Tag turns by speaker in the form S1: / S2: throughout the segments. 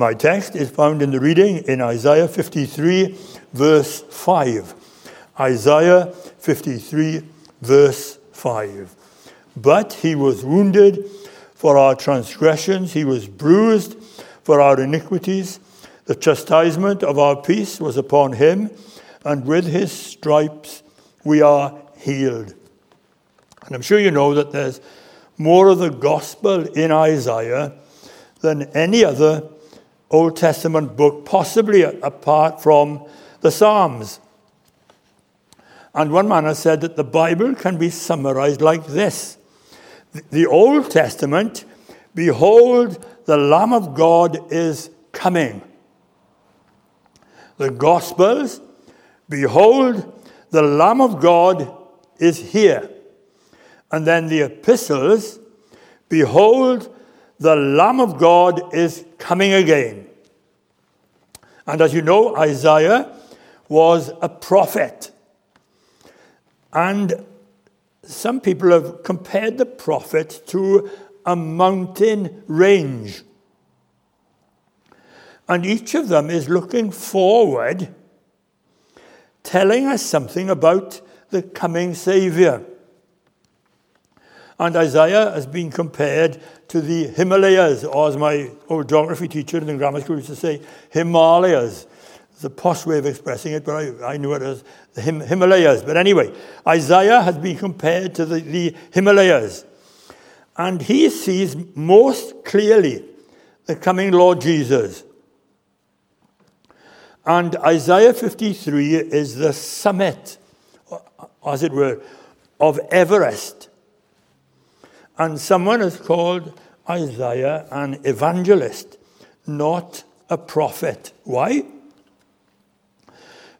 S1: My text is found in the reading in Isaiah 53, verse 5. Isaiah 53, verse 5. But he was wounded for our transgressions, he was bruised for our iniquities. The chastisement of our peace was upon him, and with his stripes we are healed. And I'm sure you know that there's more of the gospel in Isaiah than any other Old Testament book, possibly apart from the Psalms. And one man has said that the Bible can be summarized like this The Old Testament, behold, the Lamb of God is coming. The Gospels, behold, the Lamb of God is here. And then the epistles, behold, the Lamb of God is coming again. And as you know, Isaiah was a prophet. And some people have compared the prophet to a mountain range. And each of them is looking forward, telling us something about the coming Savior. And Isaiah has been compared to the Himalayas, or as my old geography teacher in grammar school used to say, Himalayas. It's a posh way of expressing it, but I, I knew it as the Him- Himalayas. But anyway, Isaiah has been compared to the, the Himalayas. And he sees most clearly the coming Lord Jesus. And Isaiah 53 is the summit, as it were, of Everest and someone is called Isaiah an evangelist, not a prophet. Why?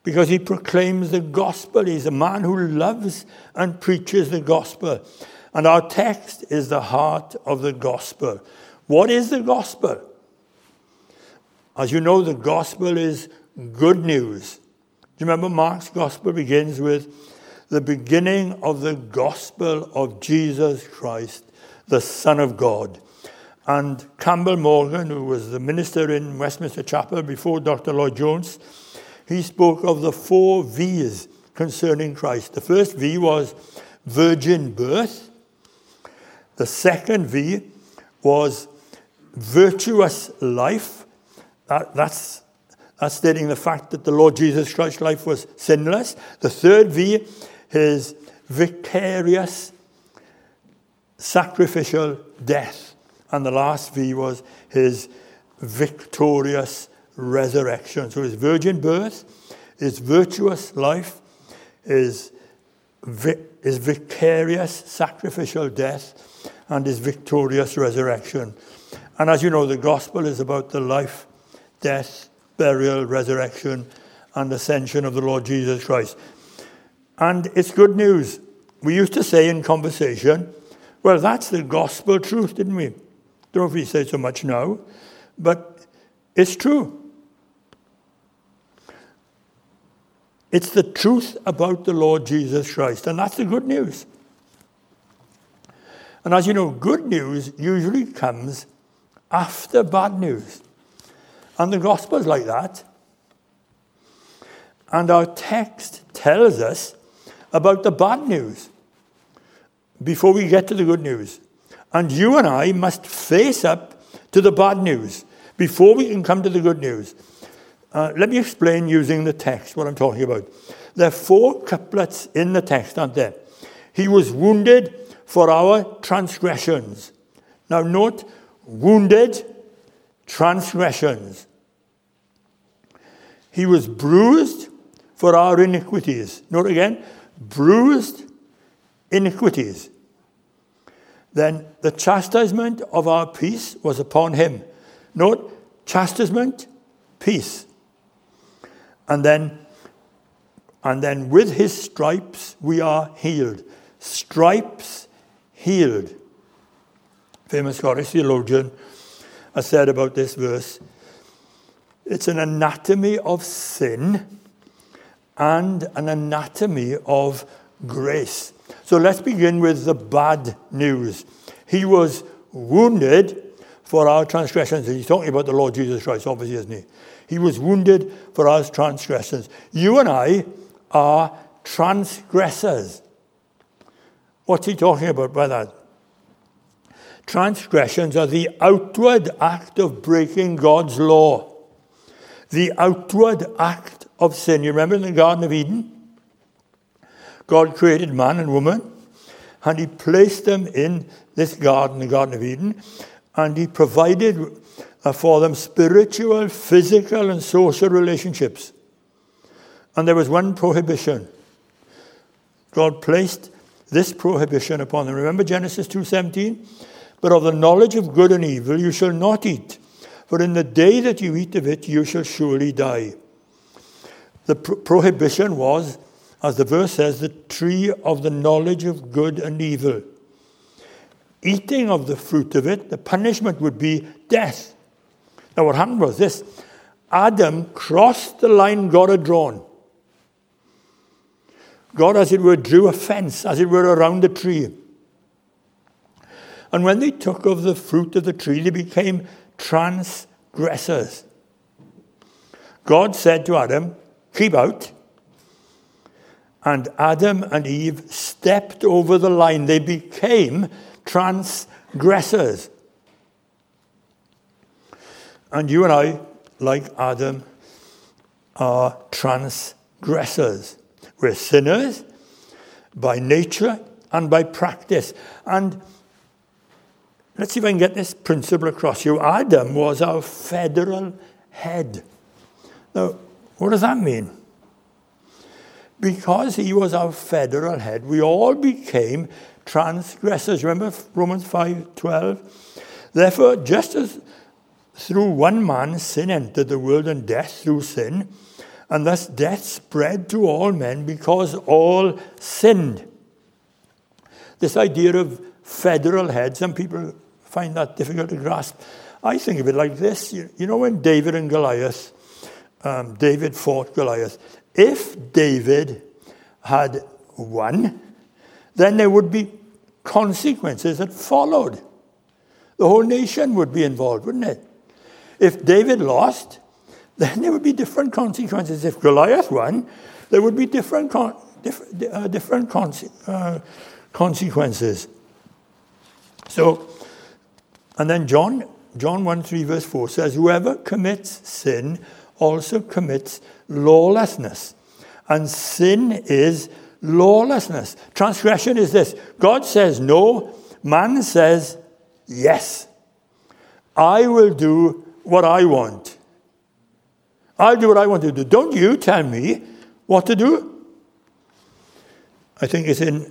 S1: Because he proclaims the gospel. He's a man who loves and preaches the gospel. And our text is the heart of the gospel. What is the gospel? As you know, the gospel is good news. Do you remember Mark's gospel begins with the beginning of the gospel of Jesus Christ, the Son of God. And Campbell Morgan, who was the minister in Westminster Chapel before Dr. Lloyd Jones, he spoke of the four V's concerning Christ. The first V was virgin birth. The second V was virtuous life. That, that's, that's stating the fact that the Lord Jesus Christ's life was sinless. The third V is vicarious sacrificial death. And the last V was his victorious resurrection. So his virgin birth, his virtuous life, his, his vicarious sacrificial death, and his victorious resurrection. And as you know, the gospel is about the life, death, burial, resurrection, and ascension of the Lord Jesus Christ. And it's good news. We used to say in conversation, well, that's the gospel truth, didn't we? Don't know if we say so much now, but it's true. It's the truth about the Lord Jesus Christ, and that's the good news. And as you know, good news usually comes after bad news. And the gospel is like that. And our text tells us about the bad news before we get to the good news. And you and I must face up to the bad news before we can come to the good news. Uh, let me explain using the text what I'm talking about. There are four couplets in the text, aren't there? He was wounded for our transgressions. Now, note wounded transgressions. He was bruised for our iniquities. Note again, bruised iniquities. Then the chastisement of our peace was upon him. Note, chastisement, peace. And then, and then with his stripes we are healed. Stripes healed. Famous Scottish theologian has said about this verse it's an anatomy of sin and an anatomy of grace. So let's begin with the bad news. He was wounded for our transgressions. He's talking about the Lord Jesus Christ, obviously, isn't he? He was wounded for our transgressions. You and I are transgressors. What's he talking about by that? Transgressions are the outward act of breaking God's law, the outward act of sin. You remember in the Garden of Eden? God created man and woman, and He placed them in this garden, the Garden of Eden, and He provided uh, for them spiritual, physical, and social relationships. And there was one prohibition. God placed this prohibition upon them. Remember Genesis 2:17? But of the knowledge of good and evil you shall not eat, for in the day that you eat of it you shall surely die. The pro- prohibition was as the verse says, the tree of the knowledge of good and evil. Eating of the fruit of it, the punishment would be death. Now, what happened was this Adam crossed the line God had drawn. God, as it were, drew a fence, as it were, around the tree. And when they took of the fruit of the tree, they became transgressors. God said to Adam, Keep out. And Adam and Eve stepped over the line. They became transgressors. And you and I, like Adam, are transgressors. We're sinners by nature and by practice. And let's see if I can get this principle across you. Adam was our federal head. Now, what does that mean? Because he was our federal head, we all became transgressors. Remember Romans 5:12? Therefore, just as through one man sin entered the world and death through sin, and thus death spread to all men because all sinned. This idea of federal head, some people find that difficult to grasp. I think of it like this. You know, when David and Goliath, um, David fought Goliath, if David had won, then there would be consequences that followed. The whole nation would be involved, wouldn't it? If David lost, then there would be different consequences. If Goliath won, there would be different, con- diff- uh, different uh, consequences. So, and then John, John 1 3, verse 4 says, Whoever commits sin also commits lawlessness. And sin is lawlessness. Transgression is this God says no, man says yes. I will do what I want. I'll do what I want to do. Don't you tell me what to do. I think it's in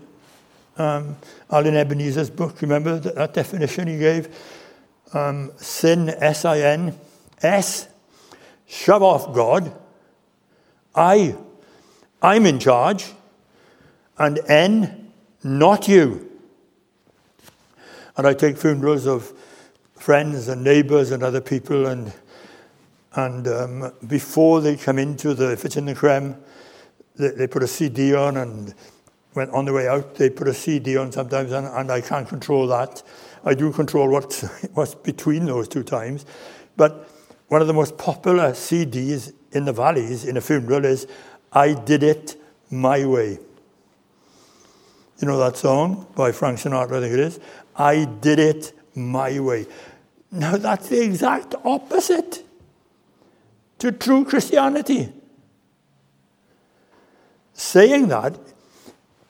S1: um, Alun Ebenezer's book. Remember that, that definition he gave? Um, sin, S I N, S, shove off God I, I'm in charge, and N, not you. And I take funerals of friends and neighbors and other people, and and um, before they come into the, if it's in the creme, they, they, put a CD on, and when on the way out, they put a CD on sometimes, and, and I can't control that. I do control what's, what's between those two times. But one of the most popular CDs in the valleys in a funeral is I Did It My Way. You know that song by Frank Sinatra, I think it is? I Did It My Way. Now, that's the exact opposite to true Christianity. Saying that,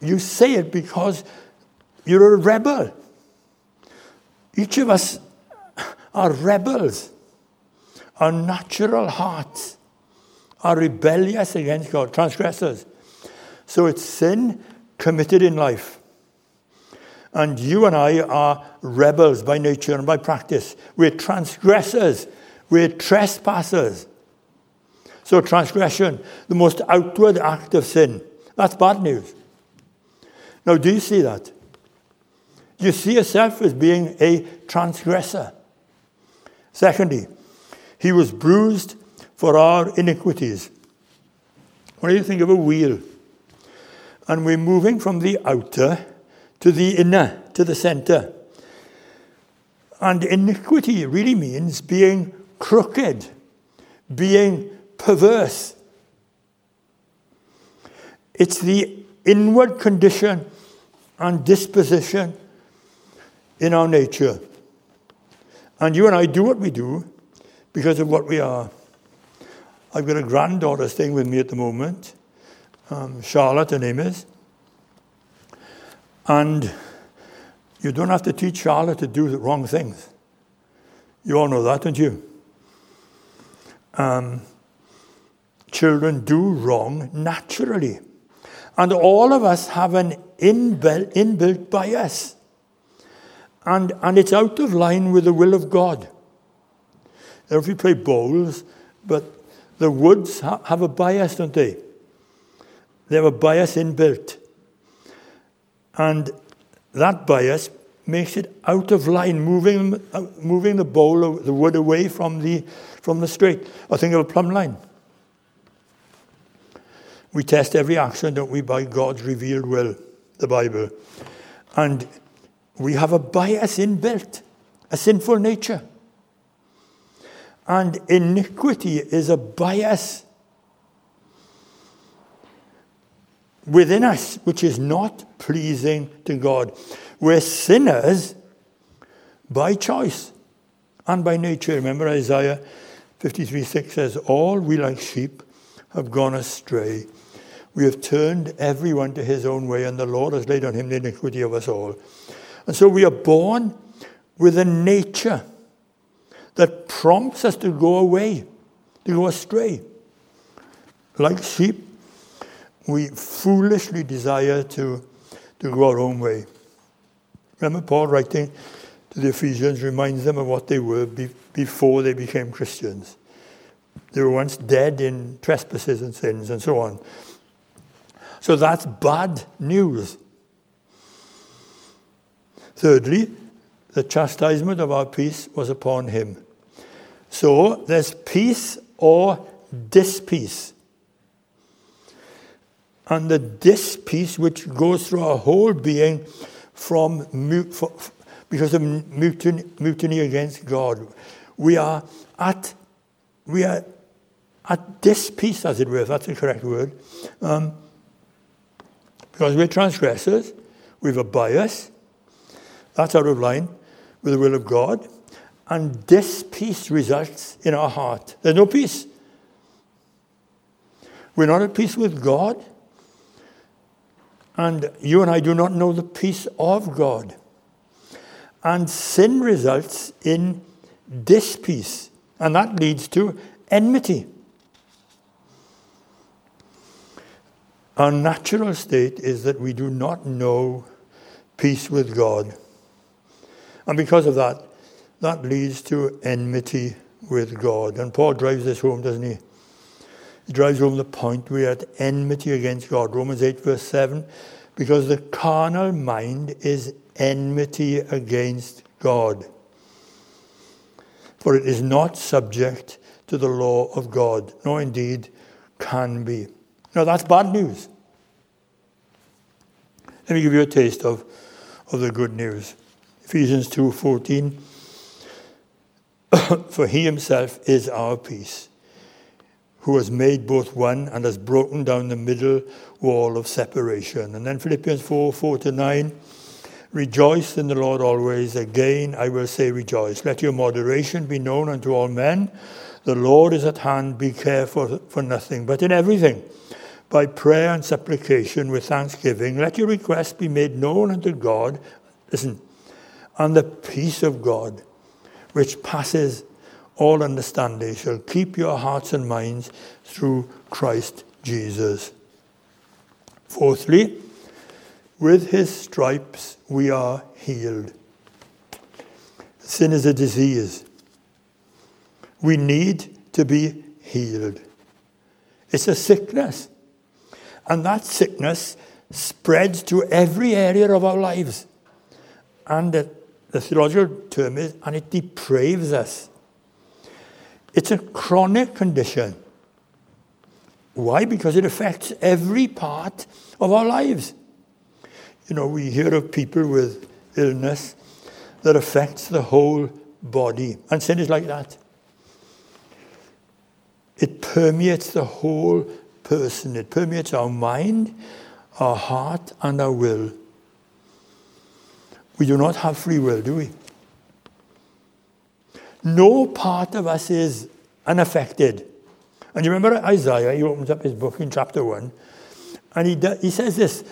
S1: you say it because you're a rebel. Each of us are rebels. Our natural hearts are rebellious against God, transgressors. So it's sin committed in life. And you and I are rebels by nature and by practice. We're transgressors. We're trespassers. So, transgression, the most outward act of sin. That's bad news. Now, do you see that? You see yourself as being a transgressor. Secondly, he was bruised for our iniquities. What do you think of a wheel? And we're moving from the outer to the inner, to the center. And iniquity really means being crooked, being perverse. It's the inward condition and disposition in our nature. And you and I do what we do because of what we are. I've got a granddaughter staying with me at the moment, um, Charlotte, her name is. And you don't have to teach Charlotte to do the wrong things. You all know that, don't you? Um, children do wrong naturally. And all of us have an inbuilt, inbuilt bias. And, and it's out of line with the will of God. You play bowls, but the woods ha- have a bias, don't they? They have a bias inbuilt. And that bias makes it out of line, moving, uh, moving the bowl, the wood away from the, from the straight. I think of a plumb line. We test every action, don't we, by God's revealed will, the Bible. And we have a bias inbuilt, a sinful nature. And iniquity is a bias within us which is not pleasing to God. We're sinners by choice and by nature. Remember Isaiah 53 6 says, All we like sheep have gone astray. We have turned everyone to his own way, and the Lord has laid on him the iniquity of us all. And so we are born with a nature that prompts us to go away, to go astray. Like sheep, we foolishly desire to, to go our own way. Remember, Paul writing to the Ephesians reminds them of what they were be, before they became Christians. They were once dead in trespasses and sins and so on. So that's bad news. Thirdly, the chastisement of our peace was upon him. So there's peace or dispeace. And the dispeace which goes through our whole being from because of mutiny, mutiny against God. We are at we are at dispeace, as it were, if that's the correct word. Um, because we're transgressors, we have a bias, that's out of line with the will of God. And this peace results in our heart. There's no peace. We're not at peace with God. And you and I do not know the peace of God. And sin results in dispeace. And that leads to enmity. Our natural state is that we do not know peace with God. And because of that, that leads to enmity with God. And Paul drives this home, doesn't he? He drives home the point we're at enmity against God. Romans 8, verse 7. Because the carnal mind is enmity against God. For it is not subject to the law of God, nor indeed can be. Now that's bad news. Let me give you a taste of, of the good news. Ephesians 2:14 For he himself is our peace who has made both one and has broken down the middle wall of separation. And then Philippians 4 4 to 9. Rejoice in the Lord always. Again, I will say rejoice. Let your moderation be known unto all men. The Lord is at hand. Be careful for nothing, but in everything, by prayer and supplication with thanksgiving, let your requests be made known unto God. Listen, and the peace of God, which passes all understanding, shall keep your hearts and minds through Christ Jesus. Fourthly, with his stripes we are healed. Sin is a disease. We need to be healed. It's a sickness. And that sickness spreads to every area of our lives. And it the theological term is, and it depraves us. It's a chronic condition. Why? Because it affects every part of our lives. You know, we hear of people with illness, that affects the whole body. And sin is like that. It permeates the whole person. It permeates our mind, our heart, and our will. We do not have free will, do we? No part of us is unaffected. And you remember Isaiah, he opens up his book in chapter 1, and he, he says this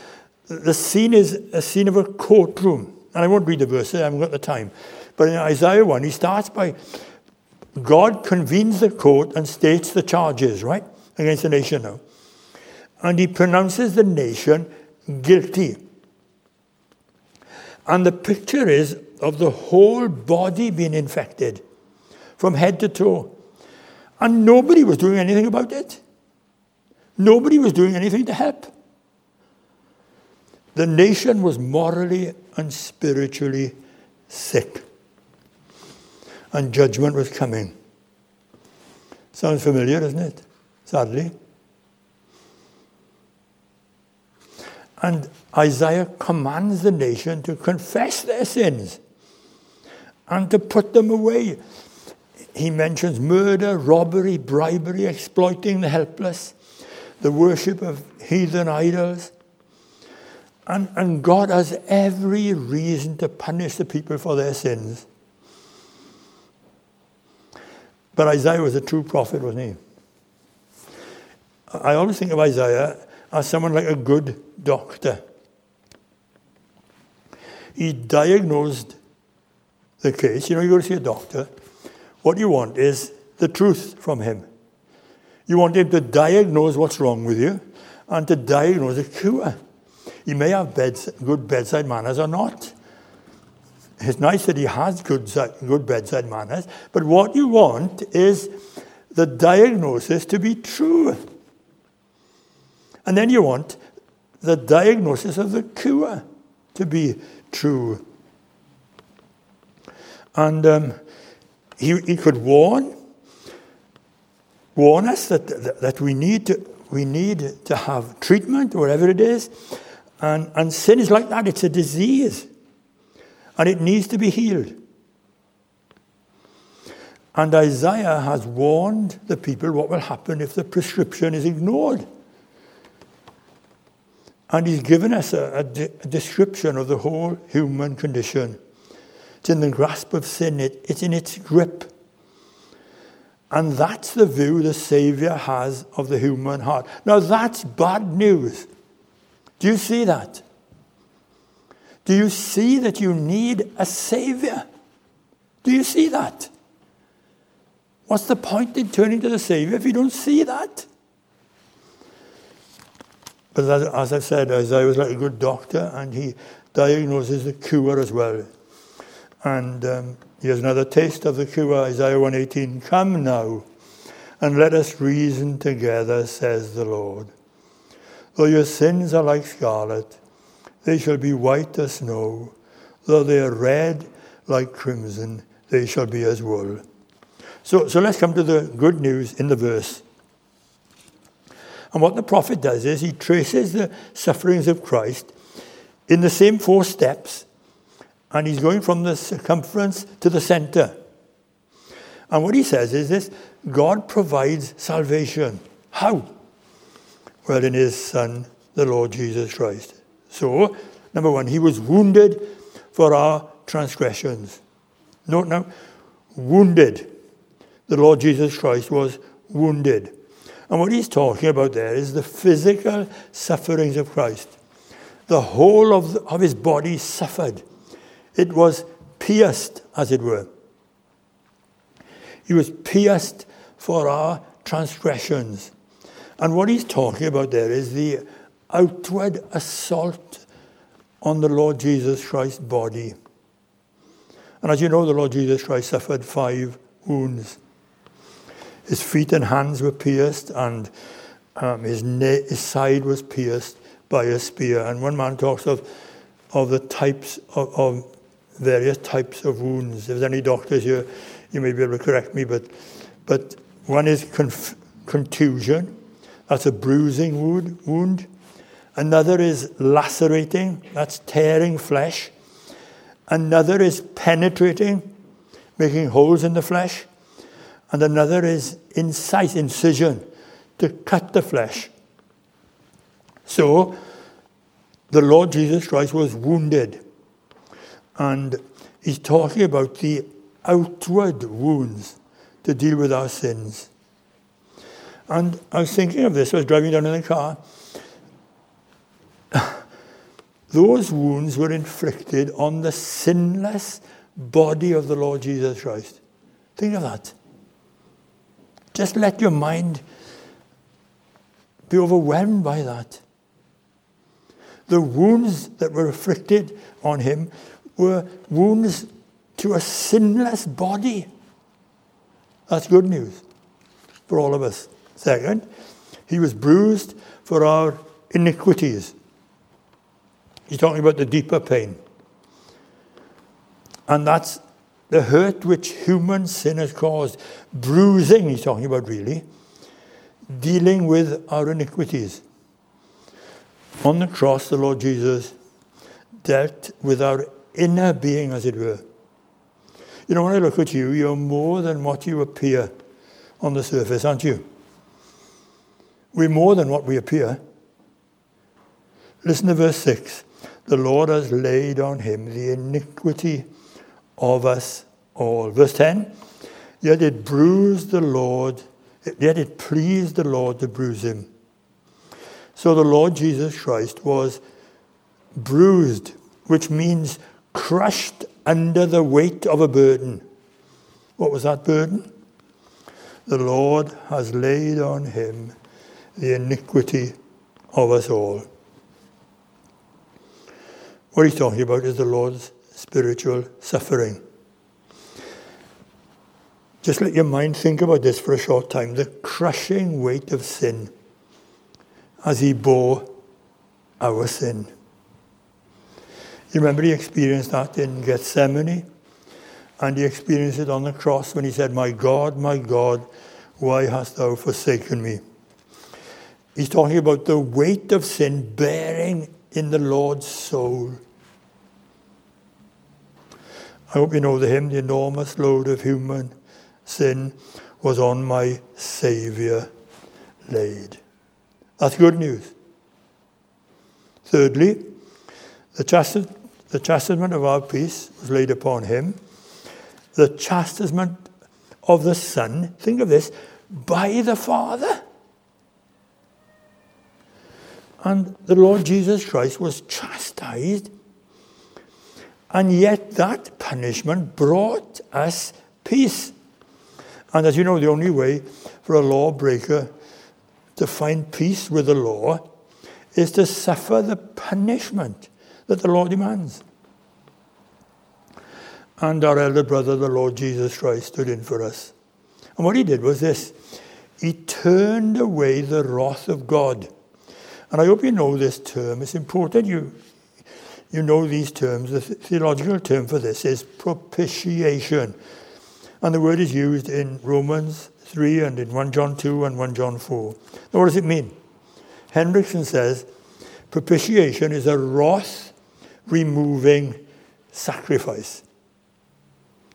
S1: the scene is a scene of a courtroom. And I won't read the verses, I haven't got the time. But in Isaiah 1, he starts by God convenes the court and states the charges, right, against the nation now. And he pronounces the nation guilty. And the picture is of the whole body being infected from head to toe. And nobody was doing anything about it. Nobody was doing anything to help. The nation was morally and spiritually sick. And judgment was coming. Sounds familiar, doesn't it? Sadly. And Isaiah commands the nation to confess their sins and to put them away he mentions murder, robbery, bribery, exploiting the helpless, the worship of heathen idols. And, and God has every reason to punish the people for their sins. But Isaiah was a true prophet, wasn't he? I always think of Isaiah as someone like a good doctor. He diagnosed the case. You know, you go to see a doctor, what you want is the truth from him. You want him to diagnose what's wrong with you and to diagnose a cure. He may have beds, good bedside manners or not. It's nice that he has good, good bedside manners, but what you want is the diagnosis to be true. And then you want the diagnosis of the cure to be true. And um, he, he could warn, warn us that, that, that we, need to, we need to have treatment, whatever it is. And, and sin is like that, it's a disease. And it needs to be healed. And Isaiah has warned the people what will happen if the prescription is ignored. And he's given us a, a, de- a description of the whole human condition. It's in the grasp of sin, it, it's in its grip. And that's the view the Saviour has of the human heart. Now, that's bad news. Do you see that? Do you see that you need a Saviour? Do you see that? What's the point in turning to the Saviour if you don't see that? But as, as I said, Isaiah was like a good doctor and he diagnoses the cure as well. And um, here's another taste of the cure, Isaiah 118. Come now, and let us reason together, says the Lord. Though your sins are like scarlet, they shall be white as snow. Though they are red like crimson, they shall be as wool. So, so let's come to the good news in the verse. And what the prophet does is he traces the sufferings of Christ in the same four steps and he's going from the circumference to the center. And what he says is this God provides salvation. How? Well, in his Son, the Lord Jesus Christ. So, number one, he was wounded for our transgressions. Note now, wounded. The Lord Jesus Christ was wounded. And what he's talking about there is the physical sufferings of Christ. The whole of, the, of his body suffered. It was pierced, as it were. He was pierced for our transgressions. And what he's talking about there is the outward assault on the Lord Jesus Christ's body. And as you know, the Lord Jesus Christ suffered five wounds. His feet and hands were pierced, and um, his, his side was pierced by a spear. And one man talks of, of the types of, of various types of wounds. If there's any doctors here, you may be able to correct me, but, but one is conf- contusion, that's a bruising wound, wound. Another is lacerating, that's tearing flesh. Another is penetrating, making holes in the flesh. And another is incise, incision, to cut the flesh. So, the Lord Jesus Christ was wounded. And he's talking about the outward wounds to deal with our sins. And I was thinking of this, I was driving down in the car. Those wounds were inflicted on the sinless body of the Lord Jesus Christ. Think of that. Just let your mind be overwhelmed by that. The wounds that were inflicted on him were wounds to a sinless body. That's good news for all of us. Second, he was bruised for our iniquities. He's talking about the deeper pain. And that's the hurt which human sin has caused. Bruising, he's talking about really. Dealing with our iniquities. On the cross, the Lord Jesus dealt with our inner being, as it were. You know, when I look at you, you're more than what you appear on the surface, aren't you? We're more than what we appear. Listen to verse 6. The Lord has laid on him the iniquity of us all. Verse 10 Yet it bruised the Lord, yet it pleased the Lord to bruise him. So the Lord Jesus Christ was bruised, which means crushed under the weight of a burden. What was that burden? The Lord has laid on him the iniquity of us all. What he's talking about is the Lord's spiritual suffering. Just let your mind think about this for a short time the crushing weight of sin as he bore our sin. You remember he experienced that in Gethsemane? And he experienced it on the cross when he said, My God, my God, why hast thou forsaken me? He's talking about the weight of sin bearing in the Lord's soul. I hope you know the hymn, the enormous load of human sin was on my Saviour laid. That's good news. Thirdly, the, the chastisement of our peace was laid upon him. The chastisement of the Son, think of this, by the Father. And the Lord Jesus Christ was chastised and yet that punishment brought us peace. And as you know, the only way for a lawbreaker to find peace with the law is to suffer the punishment that the law demands. And our elder brother, the Lord Jesus Christ, stood in for us. And what he did was this he turned away the wrath of God. And I hope you know this term. It's important you you know these terms. The theological term for this is propitiation. And the word is used in Romans 3 and in 1 John 2 and 1 John 4. Now, what does it mean? Hendriksen says propitiation is a wrath removing sacrifice.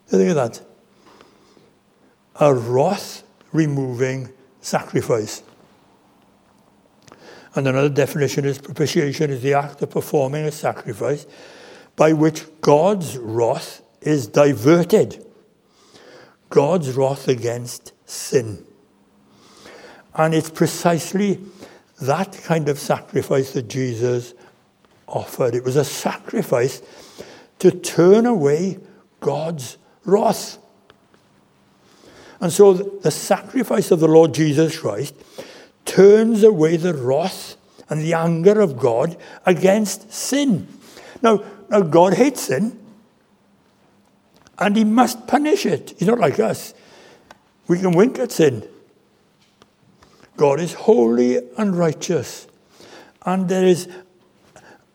S1: Think of that. A wrath removing sacrifice. And another definition is propitiation is the act of performing a sacrifice by which God's wrath is diverted. God's wrath against sin. And it's precisely that kind of sacrifice that Jesus offered. It was a sacrifice to turn away God's wrath. And so the sacrifice of the Lord Jesus Christ turns away the wrath and the anger of God against sin. Now, now God hates sin, and He must punish it. He's not like us. We can wink at sin. God is holy and righteous, and there is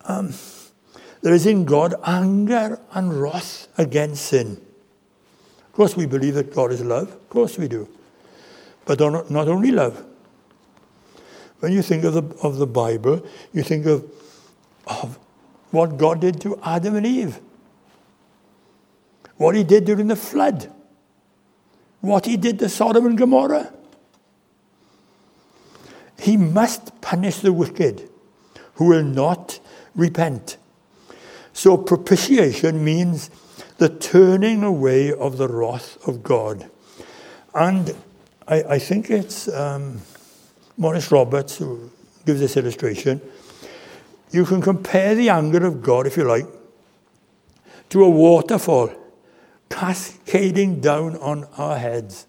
S1: um, there is in God anger and wrath against sin. Of course, we believe that God is love. Of course, we do. But not only love, when you think of the, of the Bible, you think of, of what God did to Adam and Eve. what he did during the flood, what he did to Sodom and Gomorrah. He must punish the wicked who will not repent. So propitiation means the turning away of the wrath of God. And I, I think it's um, Maurice Roberts who gives this illustration. You can compare the anger of God, if you like, to a waterfall cascading down on our heads,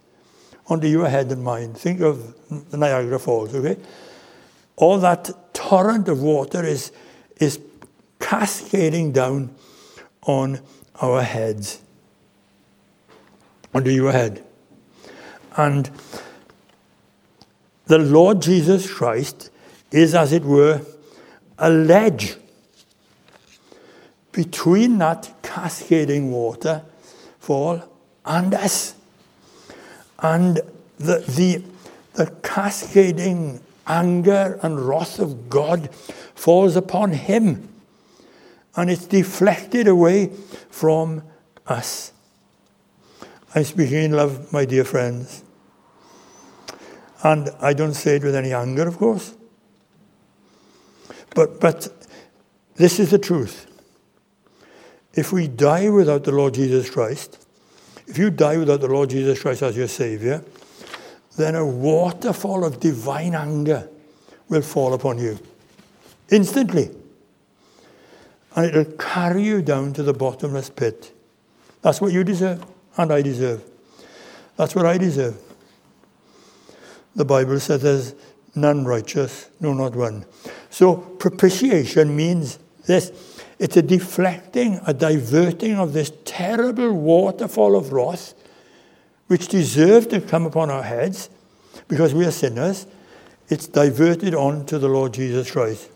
S1: onto your head and mine. Think of the Niagara Falls, okay? All that torrent of water is, is cascading down on our heads, onto your head. And the Lord Jesus Christ is, as it were, a ledge between that cascading water fall and us. And the, the, the cascading anger and wrath of God falls upon him. And it's deflected away from us. I'm speaking in love, my dear friends. And I don't say it with any anger, of course. But, but this is the truth. If we die without the Lord Jesus Christ, if you die without the Lord Jesus Christ as your Savior, then a waterfall of divine anger will fall upon you instantly. And it'll carry you down to the bottomless pit. That's what you deserve, and I deserve. That's what I deserve. The Bible says there's none righteous, no, not one. So propitiation means this it's a deflecting, a diverting of this terrible waterfall of wrath, which deserved to come upon our heads because we are sinners. It's diverted on to the Lord Jesus Christ.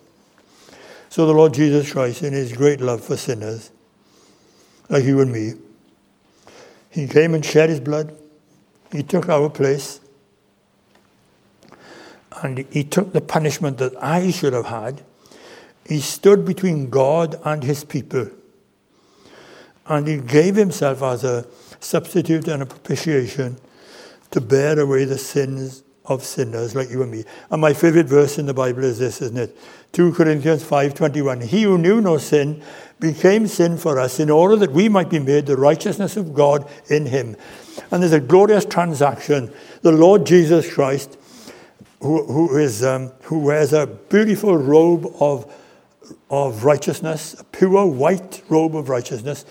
S1: So the Lord Jesus Christ, in his great love for sinners, like you and me, he came and shed his blood. He took our place. And he took the punishment that I should have had he stood between God and his people. And he gave himself as a substitute and a propitiation to bear away the sins of sinners like you and me. And my favorite verse in the Bible is this, isn't it? 2 Corinthians 5:21. He who knew no sin became sin for us in order that we might be made the righteousness of God in him. And there's a glorious transaction. The Lord Jesus Christ, who, who, is, um, who wears a beautiful robe of of righteousness, a pure white robe of righteousness.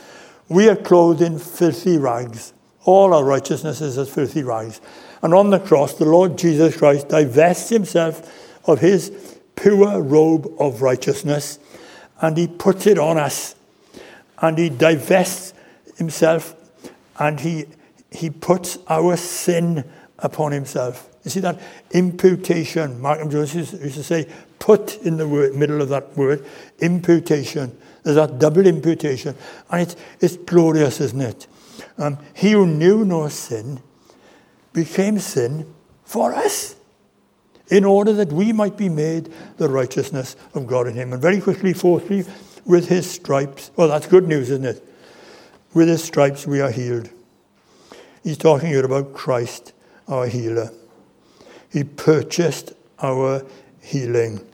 S1: We are clothed in filthy rags. All our righteousness is as filthy rags. And on the cross, the Lord Jesus Christ divests himself of his pure robe of righteousness and he puts it on us. And he divests himself and he, he puts our sin upon himself. You see that imputation. Mark Jones used to say, put in the word, middle of that word, imputation. There's that double imputation. And it's, it's glorious, isn't it? Um, he who knew no sin became sin for us in order that we might be made the righteousness of God in him. And very quickly, fourthly, with his stripes. Well, that's good news, isn't it? With his stripes we are healed. He's talking here about Christ, our healer. He purchased our healing.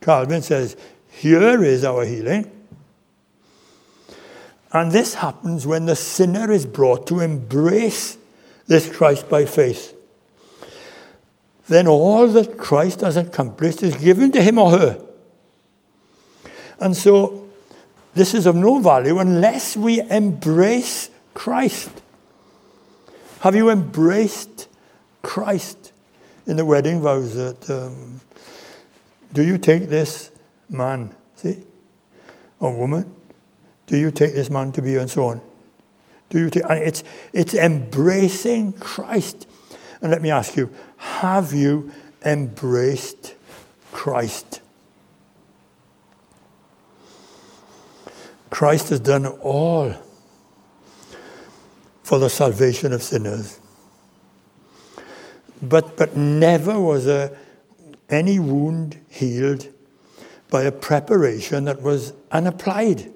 S1: Calvin says, Here is our healing. And this happens when the sinner is brought to embrace this Christ by faith. Then all that Christ has accomplished is given to him or her. And so this is of no value unless we embrace Christ. Have you embraced Christ in the wedding vows that um, do you take this man, see, or woman? Do you take this man to be and so on? Do you take, and it's, it's embracing Christ. And let me ask you, have you embraced Christ? Christ has done all for the salvation of sinners. But, but never was a any wound healed by a preparation that was unapplied.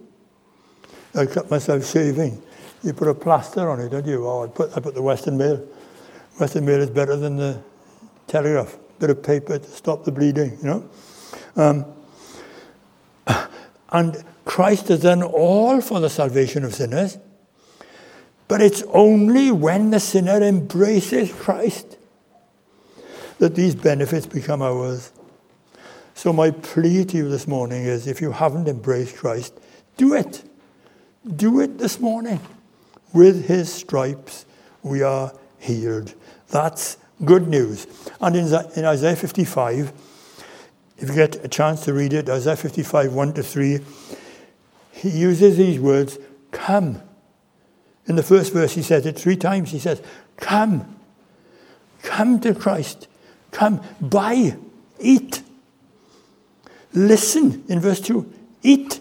S1: I cut myself shaving. you put a plaster on it, don't you? Oh, I put, I put the Western Mail. Western Mail is better than the Telegraph. Bit of paper to stop the bleeding, you know? Um, and Christ has done all for the salvation of sinners. But it's only when the sinner embraces Christ that these benefits become ours. So, my plea to you this morning is if you haven't embraced Christ, do it. Do it this morning. With his stripes, we are healed. That's good news. And in, Isaiah 55, if you get a chance to read it, Isaiah 55, 1 to 3, he uses these words, come. In the first verse, he says it three times. He says, come. Come to Christ. Come, buy, eat. Listen in verse 2, eat.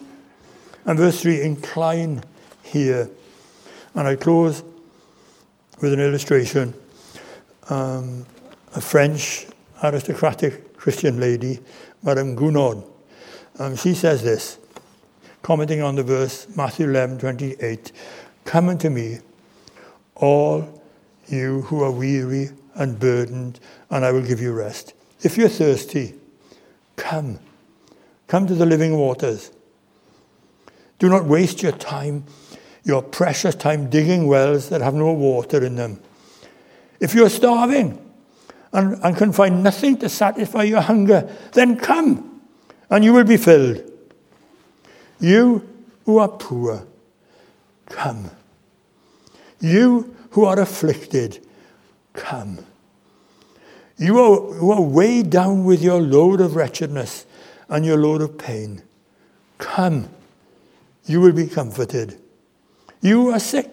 S1: And verse 3, incline here. And I close with an illustration. Um, a French aristocratic Christian lady, Madame Guyon, um, she says this, commenting on the verse, Matthew 11, 28, Come unto me, all you who are weary and burdened, and I will give you rest. If you're thirsty, come. Come to the living waters. Do not waste your time, your precious time, digging wells that have no water in them. If you're starving and, and can find nothing to satisfy your hunger, then come and you will be filled. You who are poor, come. You who are afflicted, come. You are, who are weighed down with your load of wretchedness and your load of pain, come. You will be comforted. You are sick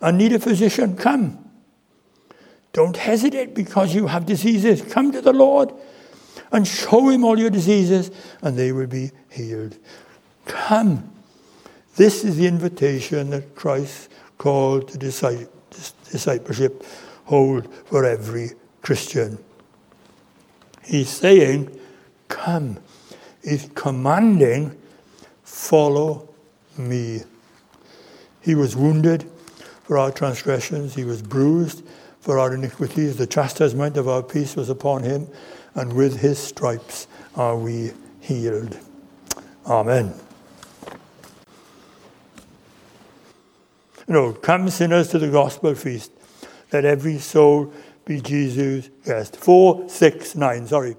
S1: and need a physician, come. Don't hesitate because you have diseases. Come to the Lord and show him all your diseases, and they will be healed. Come. This is the invitation that Christ called to discipleship hold for every Christian. He's saying, Come. He's commanding, Follow me. He was wounded for our transgressions, he was bruised for our iniquities. The chastisement of our peace was upon him, and with his stripes are we healed. Amen. You know, come sinners to the gospel feast. Let every soul be Jesus' guest. Four, six, nine, sorry.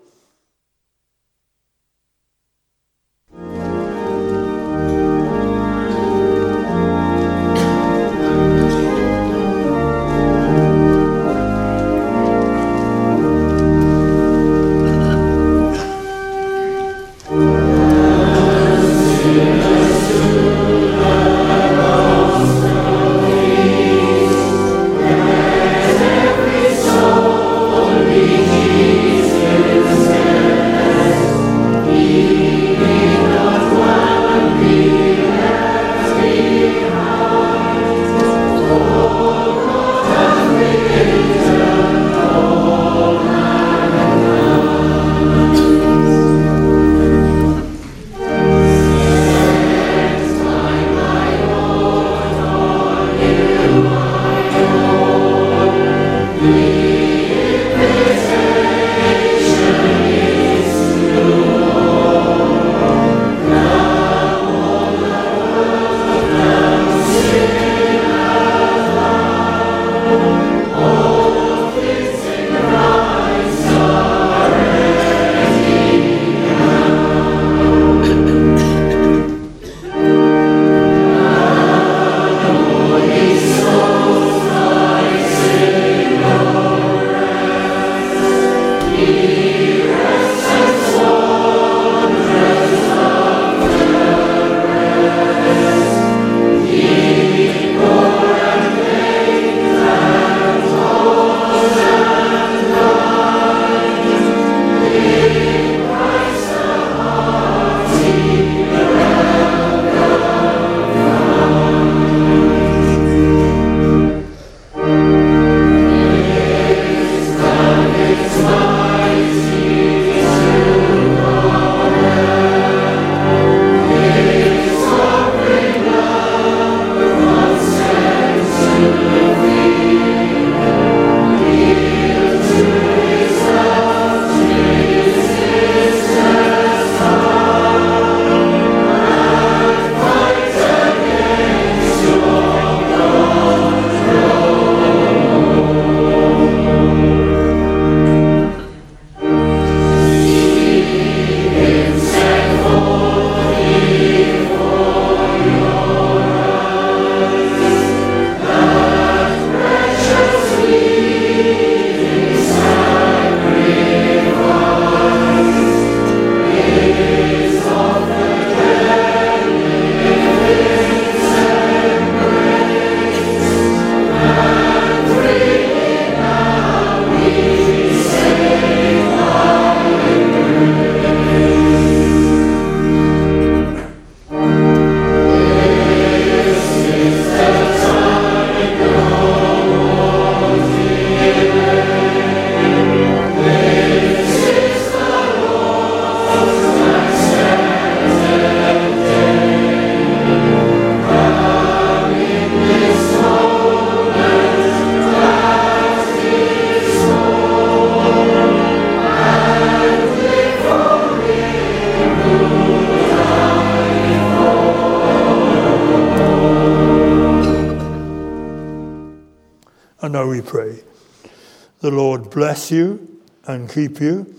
S1: Bless you and keep you.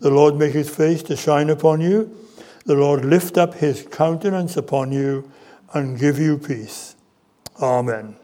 S1: The Lord make his face to shine upon you. The Lord lift up his countenance upon you and give you peace. Amen.